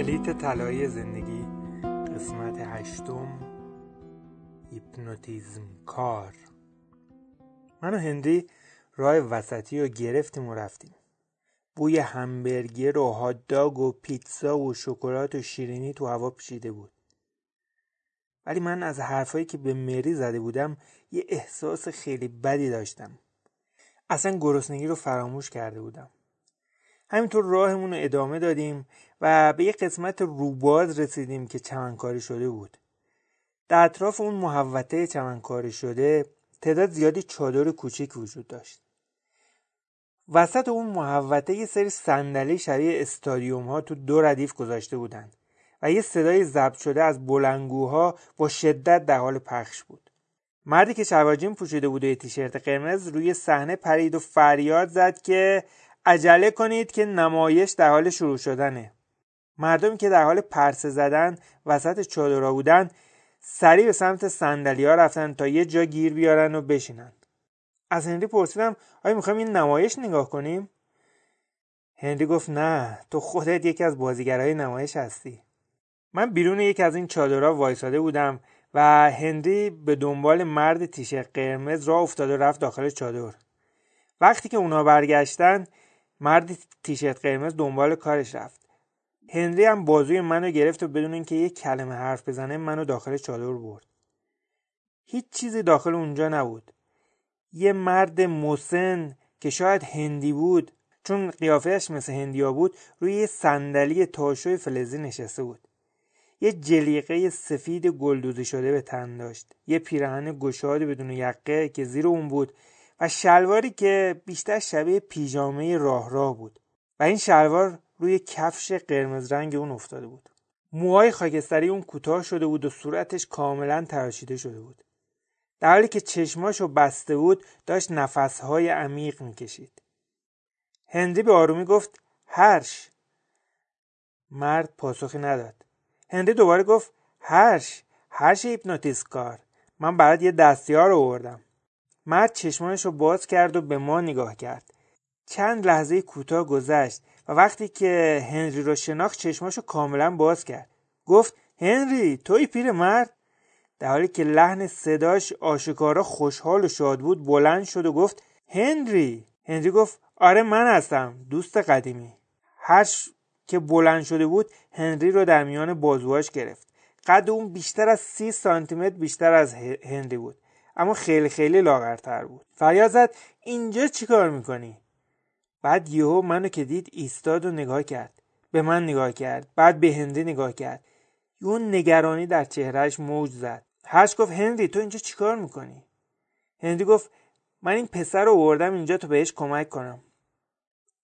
بلیت طلایی زندگی قسمت هشتم هیپنوتیزم کار. من و هنری راه وسطی رو گرفتیم و رفتیم. بوی همبرگر و هاداگ و پیتزا و شکلات و شیرینی تو هوا پیچیده بود. ولی من از حرفایی که به مری زده بودم یه احساس خیلی بدی داشتم. اصلا گرسنگی رو فراموش کرده بودم. همینطور راهمون رو ادامه دادیم. و به یه قسمت روباز رسیدیم که چمنکاری شده بود. در اطراف اون محوطه چمنکاری شده تعداد زیادی چادر کوچیک وجود داشت. وسط اون محوطه یه سری صندلی شبیه استادیوم ها تو دو ردیف گذاشته بودند و یه صدای ضبط شده از بلنگوها با شدت در حال پخش بود. مردی که شواجین پوشیده بود و تیشرت قرمز روی صحنه پرید و فریاد زد که عجله کنید که نمایش در حال شروع شدنه. مردمی که در حال پرسه زدن وسط چادرها بودن سریع به سمت سندلی ها رفتن تا یه جا گیر بیارن و بشینن. از هنری پرسیدم آیا می‌خوایم این نمایش نگاه کنیم؟ هنری گفت نه تو خودت یکی از بازیگرهای نمایش هستی. من بیرون یکی از این چادرها وایساده بودم و هنری به دنبال مرد تیشرت قرمز راه افتاد و رفت داخل چادر. وقتی که اونا برگشتن مرد تیشرت قرمز دنبال کارش رفت. هنری هم بازوی منو گرفت و بدون اینکه یک کلمه حرف بزنه منو داخل چادر برد. هیچ چیزی داخل اونجا نبود. یه مرد مسن که شاید هندی بود چون قیافهش مثل هندیا بود روی یه صندلی تاشوی فلزی نشسته بود. یه جلیقه سفید گلدوزی شده به تن داشت. یه پیراهن گشاد بدون یقه که زیر اون بود و شلواری که بیشتر شبیه پیژامه راه راه بود. و این شلوار روی کفش قرمز رنگ اون افتاده بود. موهای خاکستری اون کوتاه شده بود و صورتش کاملا تراشیده شده بود. در حالی که چشماشو بسته بود داشت نفسهای عمیق می‌کشید. هنری به آرومی گفت هرش. مرد پاسخی نداد. هنری دوباره گفت هرش هرش هیپنوتیزم کار. من برات یه دستیار آوردم. مرد چشمانش رو باز کرد و به ما نگاه کرد. چند لحظه کوتاه گذشت. وقتی که هنری رو شناخت چشماش رو کاملا باز کرد. گفت هنری توی پیر مرد؟ در حالی که لحن صداش آشکارا خوشحال و شاد بود بلند شد و گفت هنری! هنری گفت آره من هستم دوست قدیمی. هرش که بلند شده بود هنری رو در میان بازوهاش گرفت. قد اون بیشتر از سی سانتیمتر بیشتر از هنری بود. اما خیلی خیلی لاغرتر بود. فریاد اینجا چیکار می‌کنی؟ بعد یهو منو که دید ایستاد و نگاه کرد. به من نگاه کرد. بعد به هنری نگاه کرد. اون نگرانی در چهرهش موج زد. هرش گفت هنری تو اینجا چیکار می‌کنی؟ هنری گفت من این پسر رو آوردم اینجا تو بهش کمک کنم.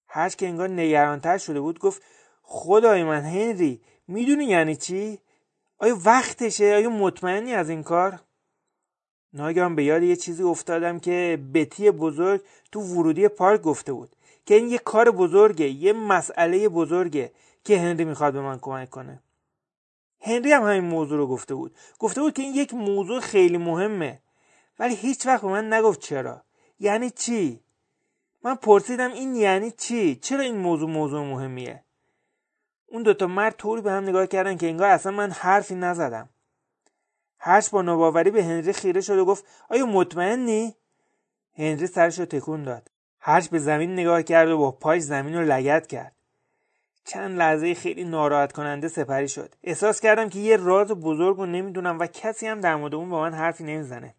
هرش که انگار نگرانتر شده بود گفت خدای من هنری می‌دونی یعنی چی؟ آیا وقتشه؟ آیا مطمئنی از این کار؟ ناگهان به یاد یه چیزی افتادم که بتی بزرگ تو ورودی پارک گفته بود. که این یه کار بزرگه یه مسئله بزرگه که هنری می‌خواد به من کمک کنه. هنری هم همین موضوع رو گفته بود. گفته بود که این یک موضوع خیلی مهمه. ولی هیچ وقت به من نگفت چرا. یعنی چی؟ من پرسیدم این یعنی چی؟ چرا این موضوع موضوع مهمیه؟ اون دوتا مرد طوری به هم نگاه کردن که انگار اصلا من حرفی نزدم. هرش با نوباوری به هنری خیره شد و گفت آیا مطمئنی؟ هنری سرش رو تکون داد. هرش به زمین نگاه کرد و با پاش زمین رو لگت کرد. چند لحظه خیلی ناراحت کننده سپری شد. احساس کردم که یه راز بزرگ رو نمی‌دونم و کسی هم در مورد اون با من حرفی نمی‌زنه.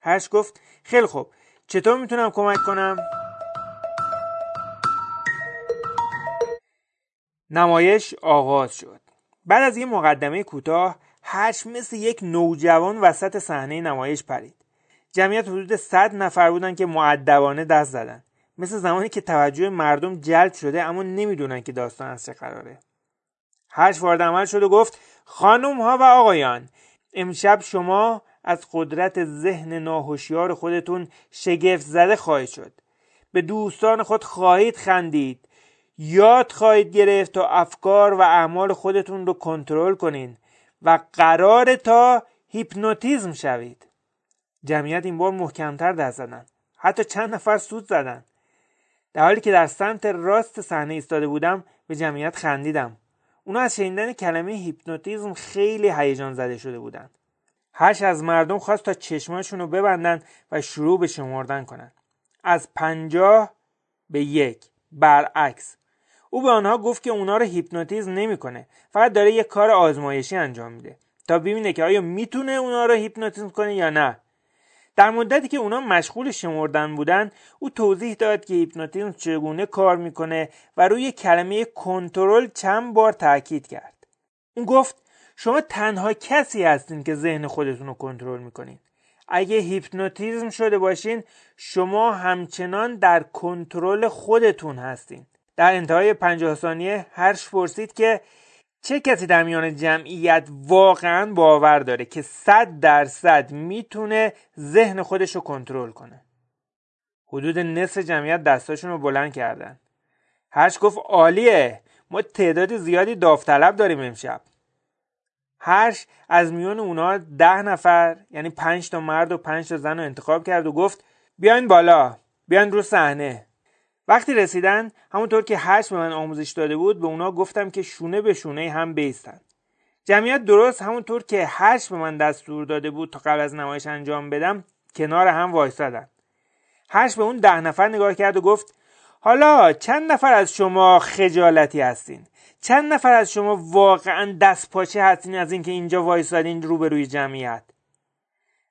هرش گفت خیلی خوب. چطور می‌تونم کمک کنم؟ نمایش آغاز شد. بعد از یه مقدمه کوتاه هرش مثل یک نوجوان وسط صحنه نمایش پرید. جمعیت حدود 100 نفر بودن که معدبانه دست زدن. مثل زمانی که توجه مردم جلب شده اما نمی‌دونن که داستان از چه قراره. هرش وارد عمل شد و گفت خانم ها و آقایان امشب شما از قدرت ذهن ناهوشیار خودتون شگفت زده خواهید شد. به دوستان خود خواهید خندید. یاد خواهید گرفت تا افکار و اعمال خودتون رو کنترل کنین و قرار تا هیپنوتیزم شوید. جمعیت این بار محکمتر دست زدن. حتی چند نفر سود زدن. در حالی که در سمت راست صحنه ایستاده بودم به جمعیت خندیدم. اونا از شنیدن کلمه هیپنوتیزم خیلی هیجان زده شده بودن هرش از مردم خواست تا چشماشون رو ببندن و شروع به شمردن کنن. از پنجاه به یک برعکس. او به آنها گفت که اونا رو هیپنوتیزم نمی‌کنه. فقط داره یه کار آزمایشی انجام میده. تا ببینه که آیا می‌تونه اونا رو هیپنوتیزم کنه یا نه. در مدتی که اونا مشغول شمردن بودن او توضیح داد که هیپنوتیزم چگونه کار می‌کنه و روی کلمه کنترل چند بار تاکید کرد. اون گفت شما تنها کسی هستین که ذهن خودتون رو کنترل می‌کنین. اگه هیپنوتیزم شده باشین شما همچنان در کنترل خودتون هستین. در انتهای پنجاه ثانیه هرش پرسید که چه کسی در میان جمعیت واقعا باور داره که صد درصد می‌تونه ذهن خودش رو کنترل کنه؟ حدود نصف جمعیت دستاشون رو بلند کردن. هرش گفت عالیه. ما تعداد زیادی داوطلب داریم امشب. هرش از میان اونا ده نفر یعنی پنج تا مرد و پنج تا زن رو انتخاب کرد و گفت بیاین بالا بیاین رو صحنه. وقتی رسیدن همونطور که هرش به من آموزش داده بود به اونا گفتم که شونه به شونه هم بیستن. جمعیت درست همونطور که هرش به من دستور داده بود تا قبل از نمایش انجام بدم کنار هم وایستادن. هرش به اون ده نفر نگاه کرد و گفت حالا چند نفر از شما خجالتی هستین؟ چند نفر از شما واقعا دست پاچه هستین از اینکه اینجا وایستادین روبروی جمعیت؟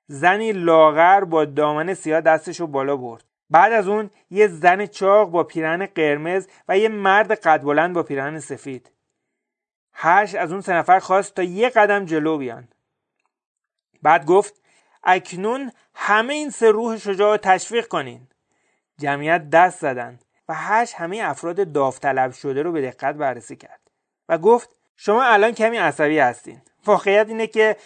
زنی لاغر با دامن سیاه دستش رو بالا برد. بعد از اون یه زن چاق با پیرهن قرمز و یه مرد قد بلند با پیرهن سفید. هرش از اون سه نفر خواست تا یه قدم جلو بیان. بعد گفت اکنون همه این سه روح شجاع رو تشویق کنین. جمعیت دست زدن و هرش همه افراد داوطلب شده رو به دقت بررسی کرد و گفت شما الان کمی عصبی هستین. واقعیت اینه که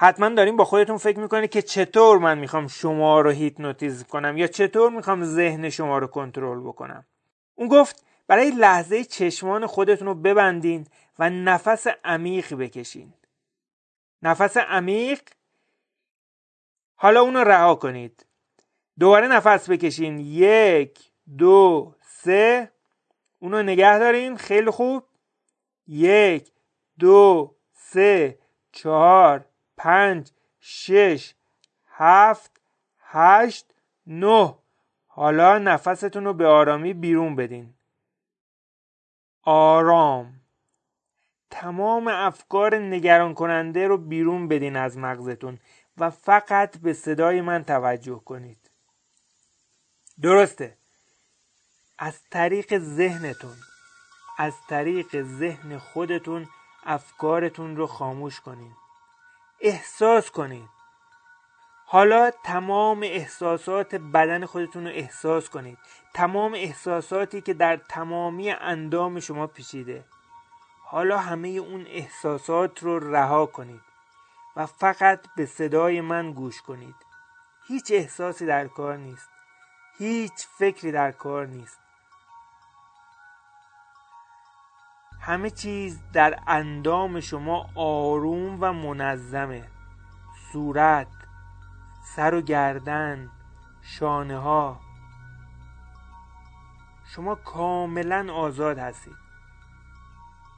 حتما داریم با خودتون فکر می‌کنید که چطور من می‌خوام شما رو هیپنوتیزم کنم یا چطور می‌خوام ذهن شما رو کنترل بکنم؟ اون گفت برای لحظه چشمان خودتون رو ببندین و نفس عمیق بکشین. نفس عمیق؟ حالا اون رو رها کنید. دوباره نفس بکشین. یک دو سه. اونو نگه دارین. خیلی خوب. یک دو سه چهار. پنج شش هفت هشت نه. حالا نفستون رو به آرامی بیرون بدین. آرام. تمام افکار نگران کننده رو بیرون بدین از مغزتون و فقط به صدای من توجه کنید. درسته. از طریق ذهنتون از طریق ذهن خودتون افکارتون رو خاموش کنید احساس کنید حالا تمام احساسات بدن خودتون رو احساس کنید. تمام احساساتی که در تمامی اندام شما پیچیده. حالا همه اون احساسات رو رها کنید و فقط به صدای من گوش کنید. هیچ احساسی در کار نیست. هیچ فکری در کار نیست. همه چیز در اندام شما آروم و منظمه. صورت سر و گردن شانه ها شما کاملا آزاد هستید.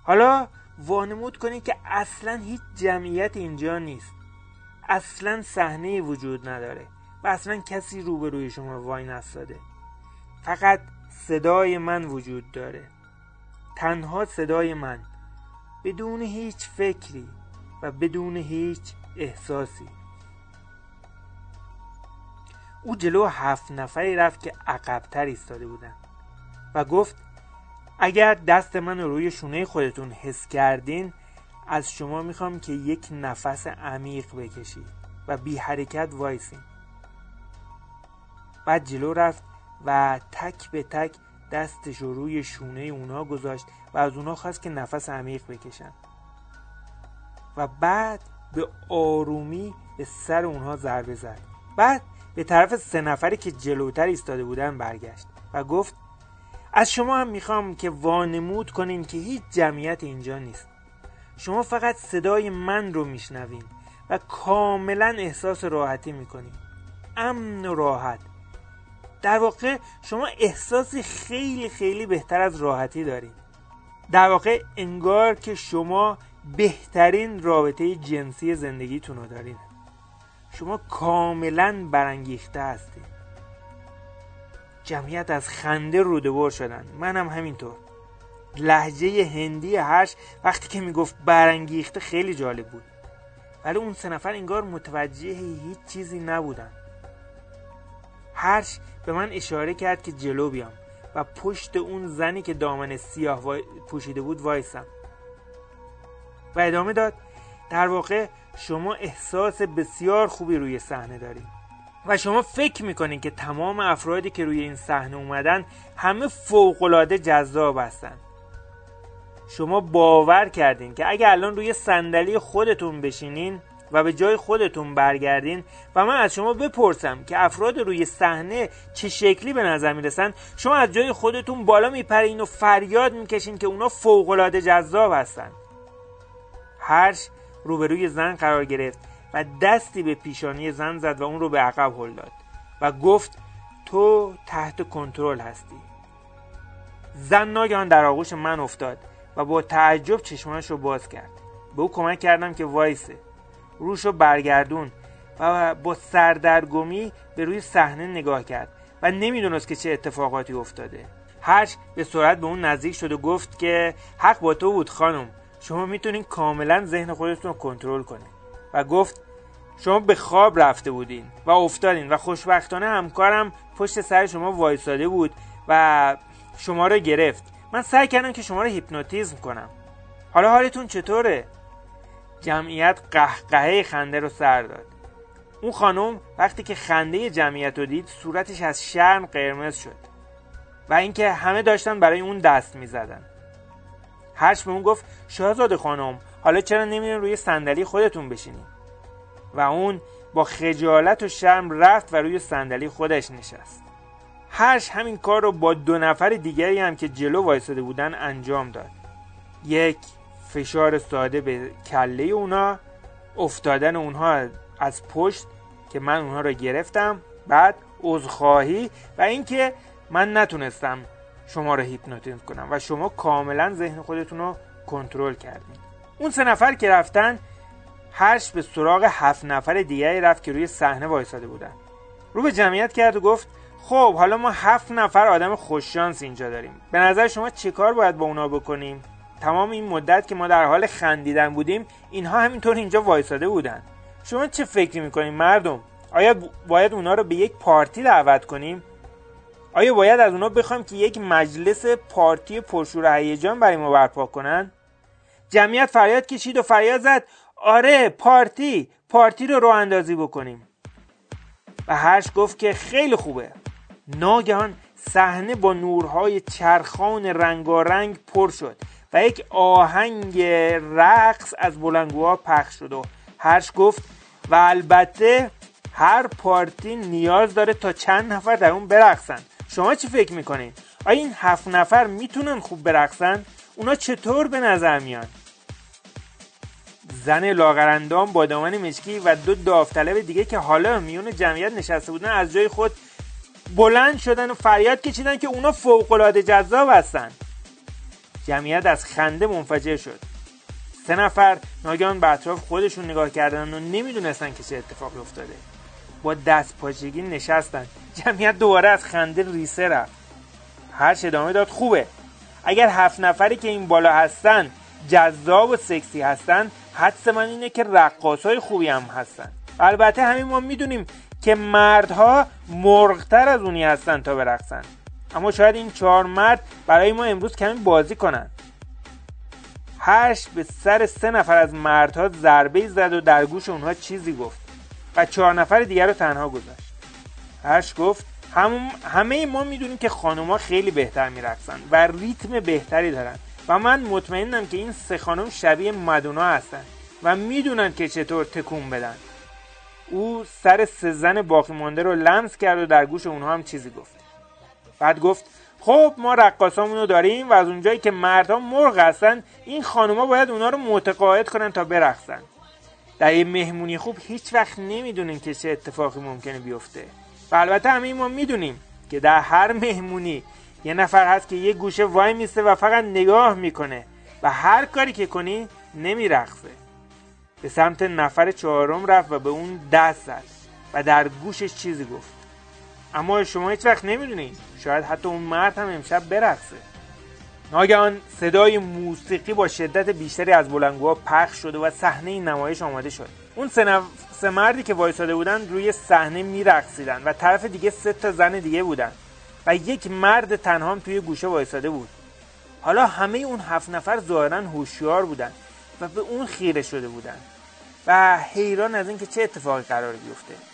حالا وانمود کنید که اصلا هیچ جمعیت اینجا نیست. اصلا صحنه وجود نداره و اصلا کسی روبروی شما وای نستاده. فقط صدای من وجود داره. تنها صدای من بدون هیچ فکری و بدون هیچ احساسی. او جلو هفت نفری رفت که عقبتر ایستاده بودن و گفت اگر دست من رو روی شونه خودتون حس کردین از شما می‌خوام که یک نفس عمیق بکشید و بی حرکت وایسین. بعد جلو رفت و تک به تک دستش رو روی شونه اونا گذاشت و از اونا خواست که نفس عمیق بکشن. و بعد به آرومی به سر اونها ضربه زد. بعد به طرف سه نفری که جلوتر ایستاده بودن برگشت و گفت از شما هم می‌خوام که وانمود کنین که هیچ جمعیت اینجا نیست. شما فقط صدای من رو میشنوین و کاملا احساس راحتی می‌کنین. امن و راحت. در واقع شما احساسی خیلی خیلی بهتر از راحتی دارید در واقع انگار که شما بهترین رابطه جنسی زندگیتون رو دارین. شما کاملا برانگیخته هستید جمعیت از خنده روده شدن. منم هم همینطور. لحجه هندی هرش وقتی که می‌گفت برانگیخته خیلی جالب بود. ولی اون سه نفر انگار متوجه هیچ چیزی نبودن. هرش به من اشاره کرد که جلو بیام و پشت اون زنی که دامن سیاه پوشیده بود وایسم. و ادامه داد در واقع شما احساس بسیار خوبی روی صحنه دارید و شما فکر می‌کنید که تمام افرادی که روی این صحنه اومدن همه فوقالعاده جذاب هستن. شما باور کردین که اگه الان روی صندلی خودتون بشینین و به جای خودتون برگردین و من از شما بپرسم که افراد روی صحنه چه شکلی به نظر می‌رسن؟ شما از جای خودتون بالا میپرین و فریاد می‌کشین که اونا فوقالعاده جذاب هستن. هرش روبروی زن قرار گرفت و دستی به پیشانی زن زد و اون رو به عقب هل داد و گفت تو تحت کنترل هستی. زن ناگهان در آغوش من افتاد و با تعجب چشمانش رو باز کرد. به او کمک کردم که وایسه. روش رو برگردون و با سردرگمی به روی صحنه نگاه کرد و نمی‌دونست که چه اتفاقاتی افتاده. هرچ به سرعت به اون نزدیک شد و گفت که حق با تو بود خانم شما می‌تونین کاملا ذهن خودتون رو کنترل کنید و گفت شما به خواب رفته بودین و افتادین و خوشبختانه همکارم پشت سر شما وایساده بود و شما رو گرفت. من سعی کردم که شما رو هیپنوتیزم کنم. حالا حالتون چطوره؟ جمعیت قهقهه خنده رو سر داد. اون خانم وقتی که خنده جمعیت رو دید صورتش از شرم قرمز شد و اینکه همه داشتن برای اون دست می‌زدن. هرش به اون گفت شاهزاده خانم حالا چرا نمیرین روی صندلی خودتون بشینین و اون با خجالت و شرم رفت و روی صندلی خودش نشست. هرش همین کار رو با دو نفر دیگری هم که جلو وایساده بودن انجام داد. یک فشار ساده به کله اونا افتادن اونها از پشت که من اونها رو گرفتم بعد عذرخواهی و اینکه من نتونستم شما رو هیپنوتیزم کنم و شما کاملا ذهن خودتون رو کنترل کردید اون سه نفر که رفتن هرش به سراغ هفت نفر دیگری رفت که روی صحنه وایساده بودن. رو به جمعیت کرد و گفت خب حالا ما هفت نفر آدم خوششانس اینجا داریم. به نظر شما چه کار باید با اونا بکنیم؟ تمام این مدت که ما در حال خندیدن بودیم اینها همینطور اینجا وایساده بودن. شما چه فکری می‌کنیم مردم؟ آیا باید اونا رو به یک پارتی دعوت کنیم؟ آیا باید از اونا بخوایم که یک مجلس پارتی پرشور هیجان برای ما برپا کنن؟ جمعیت فریاد کشید و فریاد زد آره پارتی پارتی رو رو اندازی بکنیم. و هرش گفت که خیلی خوبه. ناگهان صحنه با نورهای چرخان رنگارنگ پر شد. و یک آهنگ رقص از بلنگوها پخش شد و هرش گفت و البته هر پارتی نیاز داره تا چند نفر در اون برقصن شما چی فکر می‌کنین؟ آیا این هفت نفر می‌تونن خوب برقصن؟ اونا چطور به نظر میان؟ زن لاغرندام با دامن مشکی و دو داوطلب دیگه که حالا میون جمعیت نشسته بودن از جای خود بلند شدن و فریاد کشیدن که اونا فوقالعاده جذاب هستن جمعیت از خنده منفجر شد. سه نفر ناگهان به اطراف خودشون نگاه کردن و نمی‌دونستن که چه اتفاقی افتاده. با دست پاچگی نشستن. جمعیت دوباره از خنده ریسه رفت. هر ادامه داد خوبه. اگر هفت نفری که این بالا هستن جذاب و سکسی هستن حدس من اینه که رقاص های خوبی هم هستن. البته همین ما می‌دونیم که مردها مرغتر از اونی هستن تا برقصن. اما شاید این چهار مرد برای ما امروز کمی بازی کنن. هرش به سر سه نفر از مردها ضربه زد و در گوش اونها چیزی گفت و چهار نفر دیگر رو تنها گذاشت. هرش گفت هم همه ما می‌دونیم که خانوما خیلی بهتر میرقصن و ریتم بهتری دارن و من مطمئنم که این سه خانم شبیه مدونا هستن و می‌دونن که چطور تکون بدن. او سر سه زن باقی مانده رو لمس کرد و در گوش اونها هم چیزی گفت. بعد گفت خب ما رقاصامون رو داریم و از اونجایی که مردها مرغ هستن این خانوما باید اونا رو متقاعد کنن تا برقصن. در یه مهمونی خوب هیچ وقت نمی‌دونیم که چه اتفاقی ممکنه بیفته. و البته همه ما می‌دونیم که در هر مهمونی یه نفر هست که یه گوشه وای میسته و فقط نگاه می‌کنه و هر کاری که کنی نمیرقصه. به سمت نفر چهارم رفت و به اون دست زد و در گوشش چیزی گفت. اما شما هیچ وقت نمی‌دونید شاید حتی اون مرد هم امشب برقصه. ناگهان صدای موسیقی با شدت بیشتری از بلنگوها پخش شده و صحنه نمایش آماده شد. اون سه, سه مردی که وایساده بودن روی صحنه میرقصیدن و طرف دیگه سه تا زن دیگه بودن و یک مرد تنها توی گوشه وایساده بود. حالا همه اون هفت نفر ظاهرا هوشیار بودن و به اون خیره شده بودن و حیران از اینکه چه اتفاقی قرار بیفته.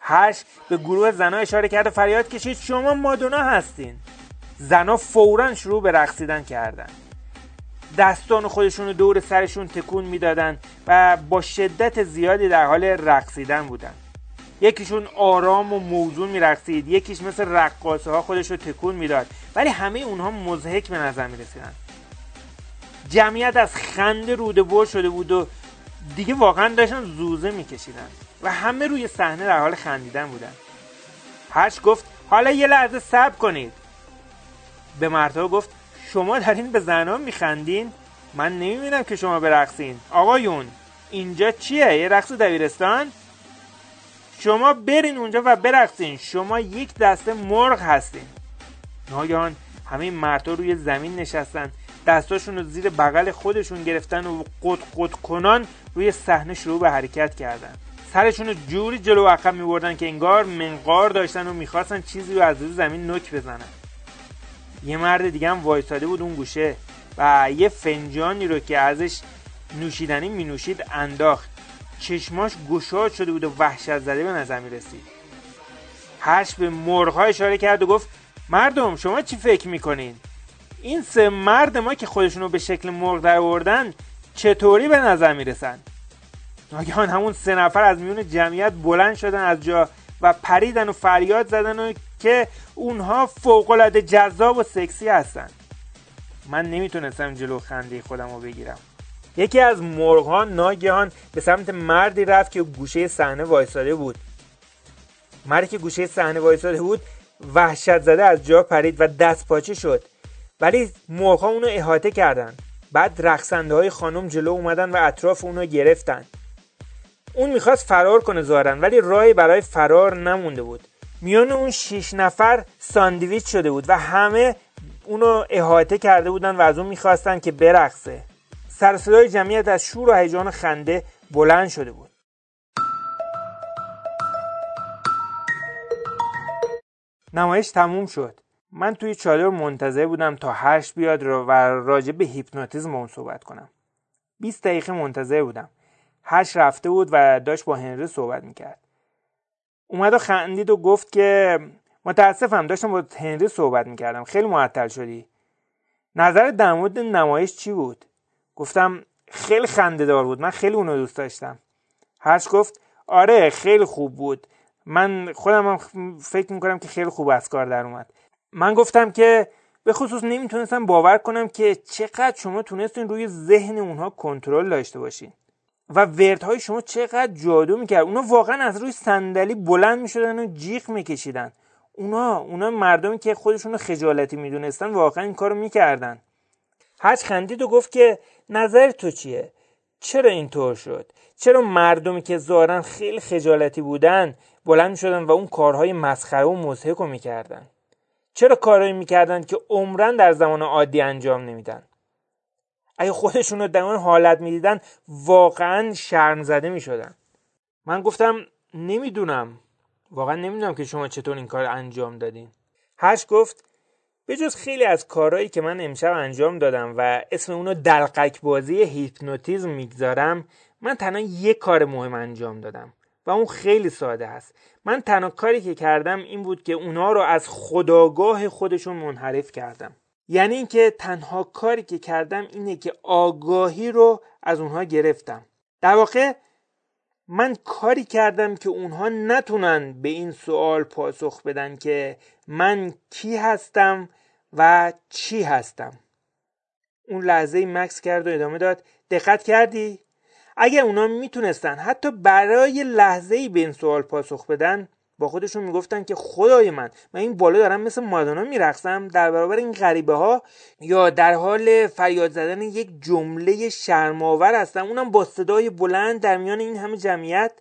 هش به گروه زنها اشاره کرد و فریاد کشید شما مادونا هستین. زنها فورا شروع به رقصیدن کردن. دستان خودشون رو دور سرشون تکون می‌دادن و با شدت زیادی در حال رقصیدن بودن. یکیشون آرام و موزون میرقصید یکیش مثل رقاصه ها خودش رو تکون می‌داد. ولی همه اونها مزهک به نظر می‌رسیدن. جمعیت از خنده روده بر شده بود و دیگه واقعا داشتن زوزه میکشیدن. و همه روی صحنه در حال خندیدن بودن. هرش گفت حالا یه لحظه صبر کنید. به مردها گفت شما دارین به زنان میخندین؟ من نمی‌بینم که شما برقصین. آقایون اینجا چیه؟ یه رقص دبیرستان؟ شما برین اونجا و برقصین. شما یک دسته مرغ هستین. ناگهان همه مردها روی زمین نشستن. دستاشون رو زیر بغل خودشون گرفتن و قد قد کنان روی صحنه شروع به حرکت کردن. سرشون رو جوری جلو عقب میبردن که انگار منقار داشتن و می‌خواستن چیزی رو از روی زمین نک بزنن. یه مرد دیگه هم وایساده بود اون گوشه و یه فنجانی رو که ازش نوشیدنی می نوشید انداخت. چشماش گشاد شده بود و وحشت زده به نظر می رسید هرش به مرغها اشاره کرد و گفت مردم شما چی فکر می‌کنین؟ این سه مرد ما که خودشونو به شکل مرغ در آوردن چطوری به نظر می‌رسن؟ ناگهان همون سه نفر از میون جمعیت بلند شدن از جا و پریدن و فریاد زدن و که اونها فوقالعاده جذاب و سکسی هستن. من نمی‌تونستم جلو خنده خودم رو بگیرم. یکی از مرغ ناگهان به سمت مردی رفت که گوشه صحنه وایساده بود. مردی که گوشه صحنه وایساده بود وحشت زده از جا پرید و دست پاچه شد. ولی مرغ اونو احاطه کردن. بعد رقصنده های خانم جلو اومدن و اطراف اونو گرفتن. اون می‌خواست فرار کنه زارن ولی راهی برای فرار نمونده بود. میان اون شیش نفر ساندویچ شده بود و همه اونو احاطه کرده بودن و از اون می‌خواستن که برقصه. سر جمعیت از شور و هیجان خنده بلند شده بود. نمایش تموم شد. من توی چادر منتظر بودم تا هرش بیاد و راجع به هیپنوتیزم اون صحبت کنم. 20 دقیقه منتظر بودم. هرش رفته بود و داشت با هنری صحبت می‌کرد. اومد و خندید و گفت که متاسفم داشتم با هنری صحبت می‌کردم. خیلی معطل شدی. نظر در مورد نمایش چی بود؟ گفتم خیلی خنده دار بود. من خیلی اونو دوست داشتم. هرش گفت آره خیلی خوب بود. من خودم هم فکر می‌کنم که خیلی خوب از کار در اومد. من گفتم که به خصوص نمی‌تونستم باور کنم که چقدر شما تونستین روی ذهن اونها کنترل داشته باشین. و وردهای شما چقدر جادو می‌کرد. اونا واقعا از روی صندلی بلند می‌شدن و جیغ میکشیدن. اونا اونا مردمی که خودشون خجالتی می‌دونستن واقعا این کارو می‌کردن. هرچ خندید و گفت که نظر تو چیه؟ چرا اینطور شد؟ چرا مردمی که ظاهرا خیلی خجالتی بودن بلند شدن و اون کارهای مسخره و مضحک رو می‌کردن؟ چرا کارهایی می‌کردن که عمرن در زمان عادی انجام نمیدن؟ اگه خودشون رو در اون حالت می‌دیدن واقعا شرم زده می‌شدن. من گفتم نمی‌دونم. واقعا نمی‌دونم که شما چطور این کار انجام دادین. هش گفت به جز خیلی از کارهایی که من امشب انجام دادم و اسم اونو دلقک بازی هیپنوتیزم می‌گذارم من تنها یک کار مهم انجام دادم و اون خیلی ساده است من تنها کاری که کردم این بود که اونا رو از خداگاه خودشون منحرف کردم. یعنی اینکه تنها کاری که کردم اینه که آگاهی رو از اونها گرفتم در واقع من کاری کردم که اونها نتونن به این سوال پاسخ بدن که من کی هستم و چی هستم اون لحظه مکس کرد و ادامه داد دقت کردی؟ اگر اونا می‌تونستن حتی برای لحظه ای به این سوال پاسخ بدن با خودشون می‌گفتن که خدای من من این بالا دارم مثل مادونا میرقصم در برابر این غریبه ها یا در حال فریاد زدن یک جمله شرماور هستم اونم با صدای بلند در میان این همه جمعیت.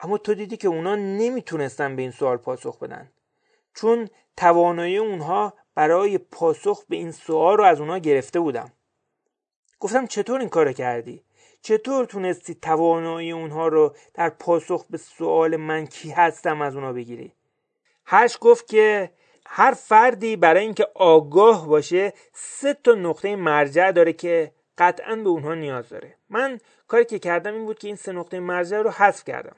اما تو دیدی که اونا نمی‌تونستن به این سوال پاسخ بدن. چون توانایی اونها برای پاسخ به این سوال رو از اونها گرفته بودم. گفتم چطور این کار کردی؟ چطور تونستی توانایی اونها رو در پاسخ به سوال من کی هستم از اونها بگیری؟ هرش گفت که هر فردی برای اینکه آگاه باشه سه تا نقطه مرجع داره که قطعا به اونها نیاز داره. من کاری که کردم این بود که این سه نقطه مرجع رو حذف کردم.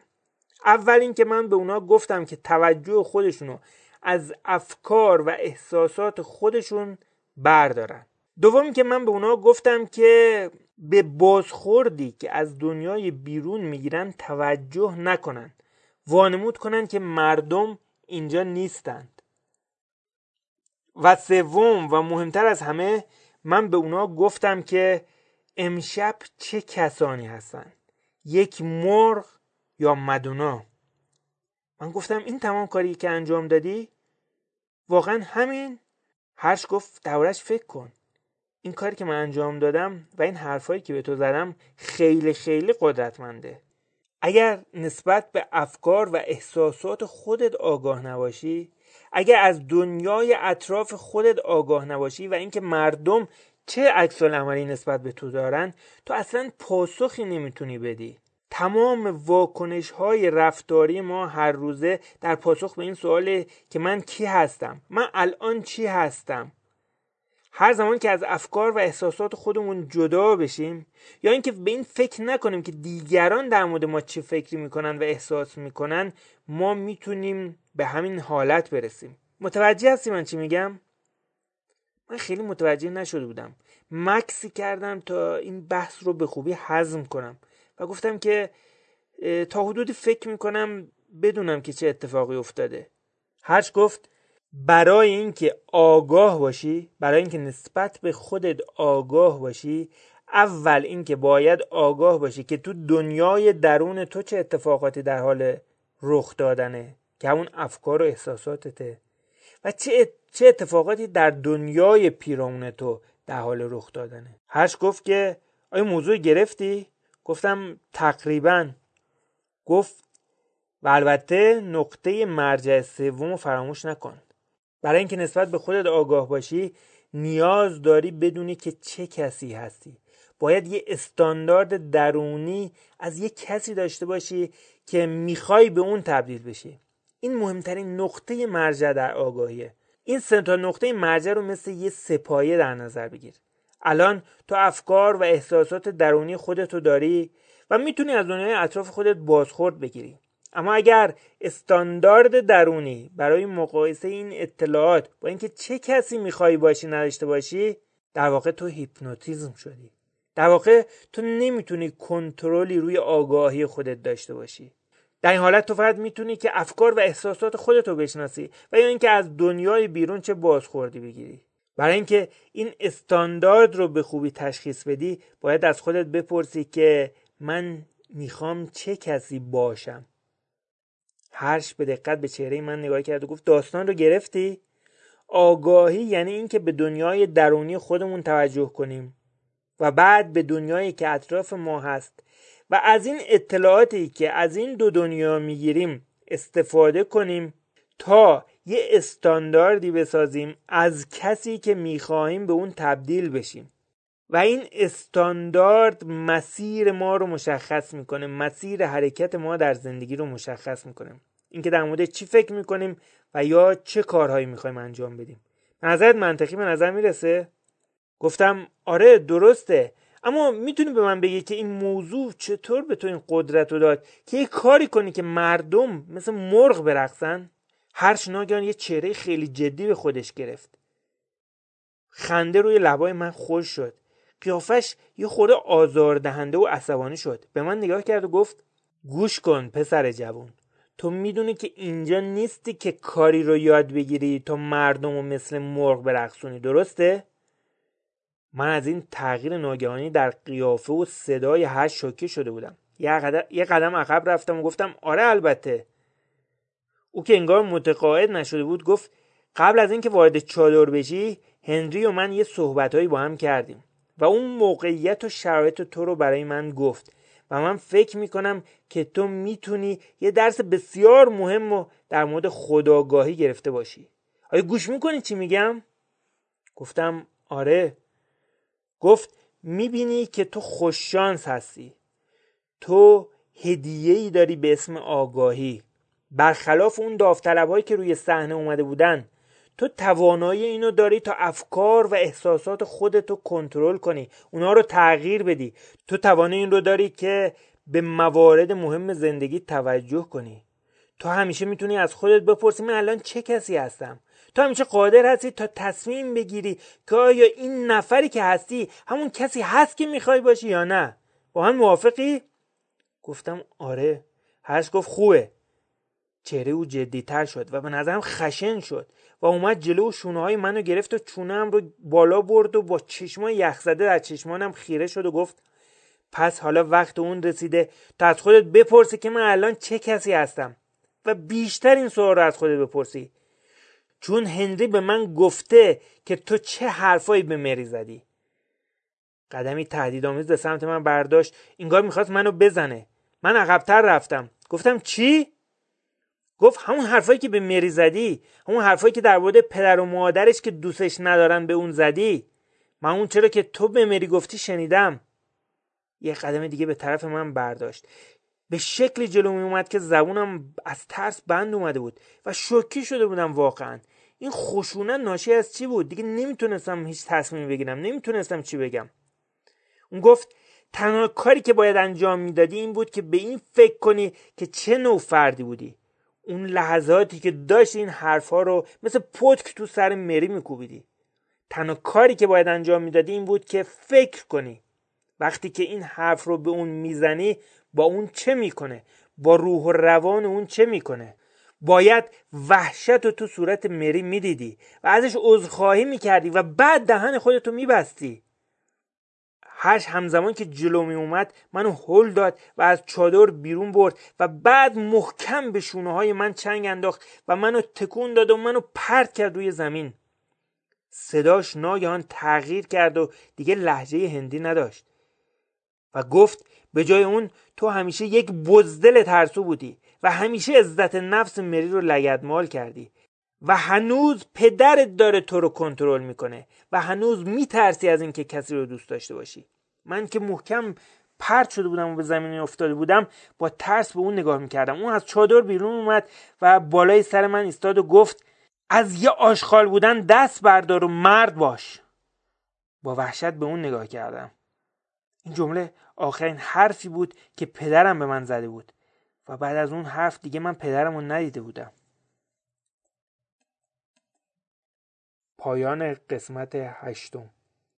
اول اینکه من به اونها گفتم که توجه خودشونو از افکار و احساسات خودشون بردارن. دوم که من به اونها گفتم که به بازخوردی که از دنیای بیرون می‌گیرن توجه نکنن. وانمود کنن که مردم اینجا نیستند. و سوم و مهمتر از همه من به اونا گفتم که امشب چه کسانی هستند؟ یک مرغ یا مدونا؟ من گفتم این تمام کاری که انجام دادی واقعا همین؟ هرش گفت دورش فکر کن. این کاری که من انجام دادم و این حرفایی که به تو زدم خیلی خیلی قدرتمنده. اگر نسبت به افکار و احساسات خودت آگاه نباشی اگر از دنیای اطراف خودت آگاه نباشی و اینکه مردم چه عکس عملی نسبت به تو دارن تو اصلا پاسخی نمی‌تونی بدی. تمام واکنش های رفتاری ما هر روزه در پاسخ به این سواله که من کی هستم؟ من الان چی هستم؟ هر زمان که از افکار و احساسات خودمون جدا بشیم یا اینکه به این فکر نکنیم که دیگران در مورد ما چه فکری می‌کنن و احساس می‌کنن ما می‌تونیم به همین حالت برسیم. متوجه هستی من چی میگم؟ من خیلی متوجه نشده بودم. مکسی کردم تا این بحث رو به خوبی هضم کنم و گفتم که تا حدودی فکر می‌کنم بدونم که چه اتفاقی افتاده. هرچ گفت برای اینکه آگاه باشی برای اینکه نسبت به خودت آگاه باشی اول اینکه باید آگاه باشی که تو دنیای درون تو چه اتفاقاتی در حال رخ دادنه که همون افکار و احساساتته. و چه چه اتفاقاتی در دنیای پیرامون تو در حال رخ دادنه. هرش گفت که آیا موضوع گرفتی؟ گفتم تقریبا. گفت و البته نقطه مرجع سوم فراموش نکن. برای اینکه نسبت به خودت آگاه باشی نیاز داری بدونی که چه کسی هستی. باید یه استاندارد درونی از یه کسی داشته باشی که می‌خوای به اون تبدیل بشی. این مهمترین نقطه مرجع در آگاهیه. این سه نقطه مرجع رو مثل یه سپایه در نظر بگیر. الان تو افکار و احساسات درونی خودتو داری و می‌تونی از دنیای اطراف خودت بازخورد بگیری. اما اگر استاندارد درونی برای مقایسه این اطلاعات با اینکه چه کسی می‌خوای باشی نداشته باشی در واقع تو هیپنوتیزم شدی. در واقع تو نمی‌تونی کنترلی روی آگاهی خودت داشته باشی. در این حالت تو فقط می‌تونی که افکار و احساسات خودت رو بشناسی و یا اینکه از دنیای بیرون چه بازخوردی بگیری. برای اینکه این استاندارد رو به خوبی تشخیص بدی باید از خودت بپرسی که من می‌خوام چه کسی باشم. هرش به دقت به چهره من نگاه کرد و گفت داستان رو گرفتی؟ آگاهی یعنی اینکه به دنیای درونی خودمون توجه کنیم و بعد به دنیایی که اطراف ما هست و از این اطلاعاتی که از این دو دنیا می‌گیریم استفاده کنیم تا یه استانداردی بسازیم از کسی که می‌خواهیم به اون تبدیل بشیم. و این استاندارد مسیر ما رو مشخص می‌کنه مسیر حرکت ما در زندگی رو مشخص می‌کنه. اینکه در مورد چی فکر می‌کنیم و یا چه کارهایی می‌خوایم انجام بدیم. نظرت منطقی به نظر می‌رسه؟ گفتم آره درسته. اما می‌تونی به من بگی که این موضوع چطور به تو این قدرت رو داد که یه کاری کنی که مردم مثل مرغ برقصن؟ هرچ ناگهان یه چهره خیلی جدی به خودش گرفت. خنده روی لبای من خوش شد. قیافش یه خورده آزاردهنده و عصبانی شد. به من نگاه کرد و گفت گوش کن پسر جوان تو می‌دونی که اینجا نیستی که کاری رو یاد بگیری تا مردم و مثل مرغ برقصونی. درسته؟ من از این تغییر ناگهانی در قیافه و صدای هر شوکه شده بودم. یه قدم, یه قدم عقب رفتم و گفتم آره البته. او که انگار متقاعد نشده بود گفت قبل از اینکه وارد چادر بشی هنری و من یه صحبتهایی با هم کردیم. و اون موقعیت و شرایط تو رو برای من گفت. و من فکر می‌کنم که تو می‌تونی یه درس بسیار مهم رو در مورد خداگاهی گرفته باشی. آیا گوش می‌کنی چی میگم؟ گفتم آره. گفت می‌بینی که تو خوششانس هستی. تو هدیه ای داری به اسم آگاهی. برخلاف اون داوطلبهایی که روی صحنه اومده بودن تو توانایی اینو داری تا افکار و احساسات خودتو کنترل کنی. اونا رو تغییر بدی. تو توانایی این رو داری که به موارد مهم زندگی توجه کنی. تو همیشه می‌تونی از خودت بپرسی من الان چه کسی هستم؟ تو همیشه قادر هستی تا تصمیم بگیری که آیا این نفری که هستی همون کسی هست که می‌خوای باشی یا نه؟ با هم موافقی؟ گفتم آره. هرش گفت خوبه. چهره او جدیتر شد و به نظرم خشن شد. اومد جلو و شونه های منو گرفت و چونم رو بالا برد و با چشمای یخزده در چشمانم خیره شد و گفت پس حالا وقت اون رسیده تا از خودت بپرسی که من الان چه کسی هستم و بیشتر این سوال رو از خودت بپرسی. چون هنری به من گفته که تو چه حرفایی به مری زدی. قدمی تهدیدآمیز به سمت من برداشت انگار می‌خواست منو بزنه. من عقبتر رفتم. گفتم چی؟ گفت همون حرفایی که به مری زدی همون حرفایی که در مورد پدر و مادرش که دوستش ندارن به اون زدی. من اون چرا که تو به مری گفتی شنیدم. یه قدم دیگه به طرف من برداشت. به شکلی جلو می اومد که زبونم از ترس بند اومده بود و شوکی شده بودم واقعا. این خشونت ناشی از چی بود؟ دیگه نمی‌تونستم هیچ تصمیمی بگیرم. نمی‌تونستم چی بگم. اون گفت تنها کاری که باید انجام می‌دادی این بود که به این فکر کنی که چه نوع فردی بودی. اون لحظاتی که داشت این حرفها رو مثل پتک تو سر مری میکوبیدی. تنها کاری که باید انجام می‌دادی این بود که فکر کنی. وقتی که این حرف رو به اون می‌زنی با اون چه می‌کنه؟ با روح و روان اون چه می‌کنه؟ باید وحشت رو تو صورت مری می‌دیدی و ازش عذرخواهی می‌کردی و بعد دهن خودتو میبستی. هرش همزمان که جلو می اومد منو هل داد و از چادر بیرون برد و بعد محکم به شونه های من چنگ انداخت و منو تکون داد و منو پرت کرد روی زمین. صداش ناگهان تغییر کرد و دیگه لحجه هندی نداشت و گفت به جای اون تو همیشه یک بزدل ترسو بودی و همیشه عزت نفس مری رو لگدمال کردی. و هنوز پدرت داره تو رو کنترل می‌کنه و هنوز میترسی از اینکه کسی رو دوست داشته باشی. من که محکم پرت شده بودم و به زمین افتاده بودم با ترس به اون نگاه می‌کردم. اون از چادر بیرون اومد و بالای سر من ایستاد و گفت از یه آشغال بودن دست بردار و مرد باش. با وحشت به اون نگاه کردم. این جمله آخرین حرفی بود که پدرم به من زده بود و بعد از اون حرف دیگه من پدرم رو ندیده بودم. پایان قسمت هشتم.